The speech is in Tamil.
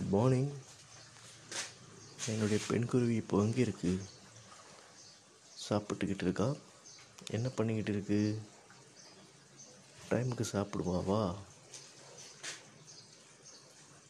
குட் மார்னிங் என்னுடைய பெண்குருவி இப்போ எங்கே இருக்கு? சாப்பிட்டுக்கிட்டு இருக்கா? என்ன பண்ணிக்கிட்டு இருக்கு? டைமுக்கு சாப்பிடுவாவா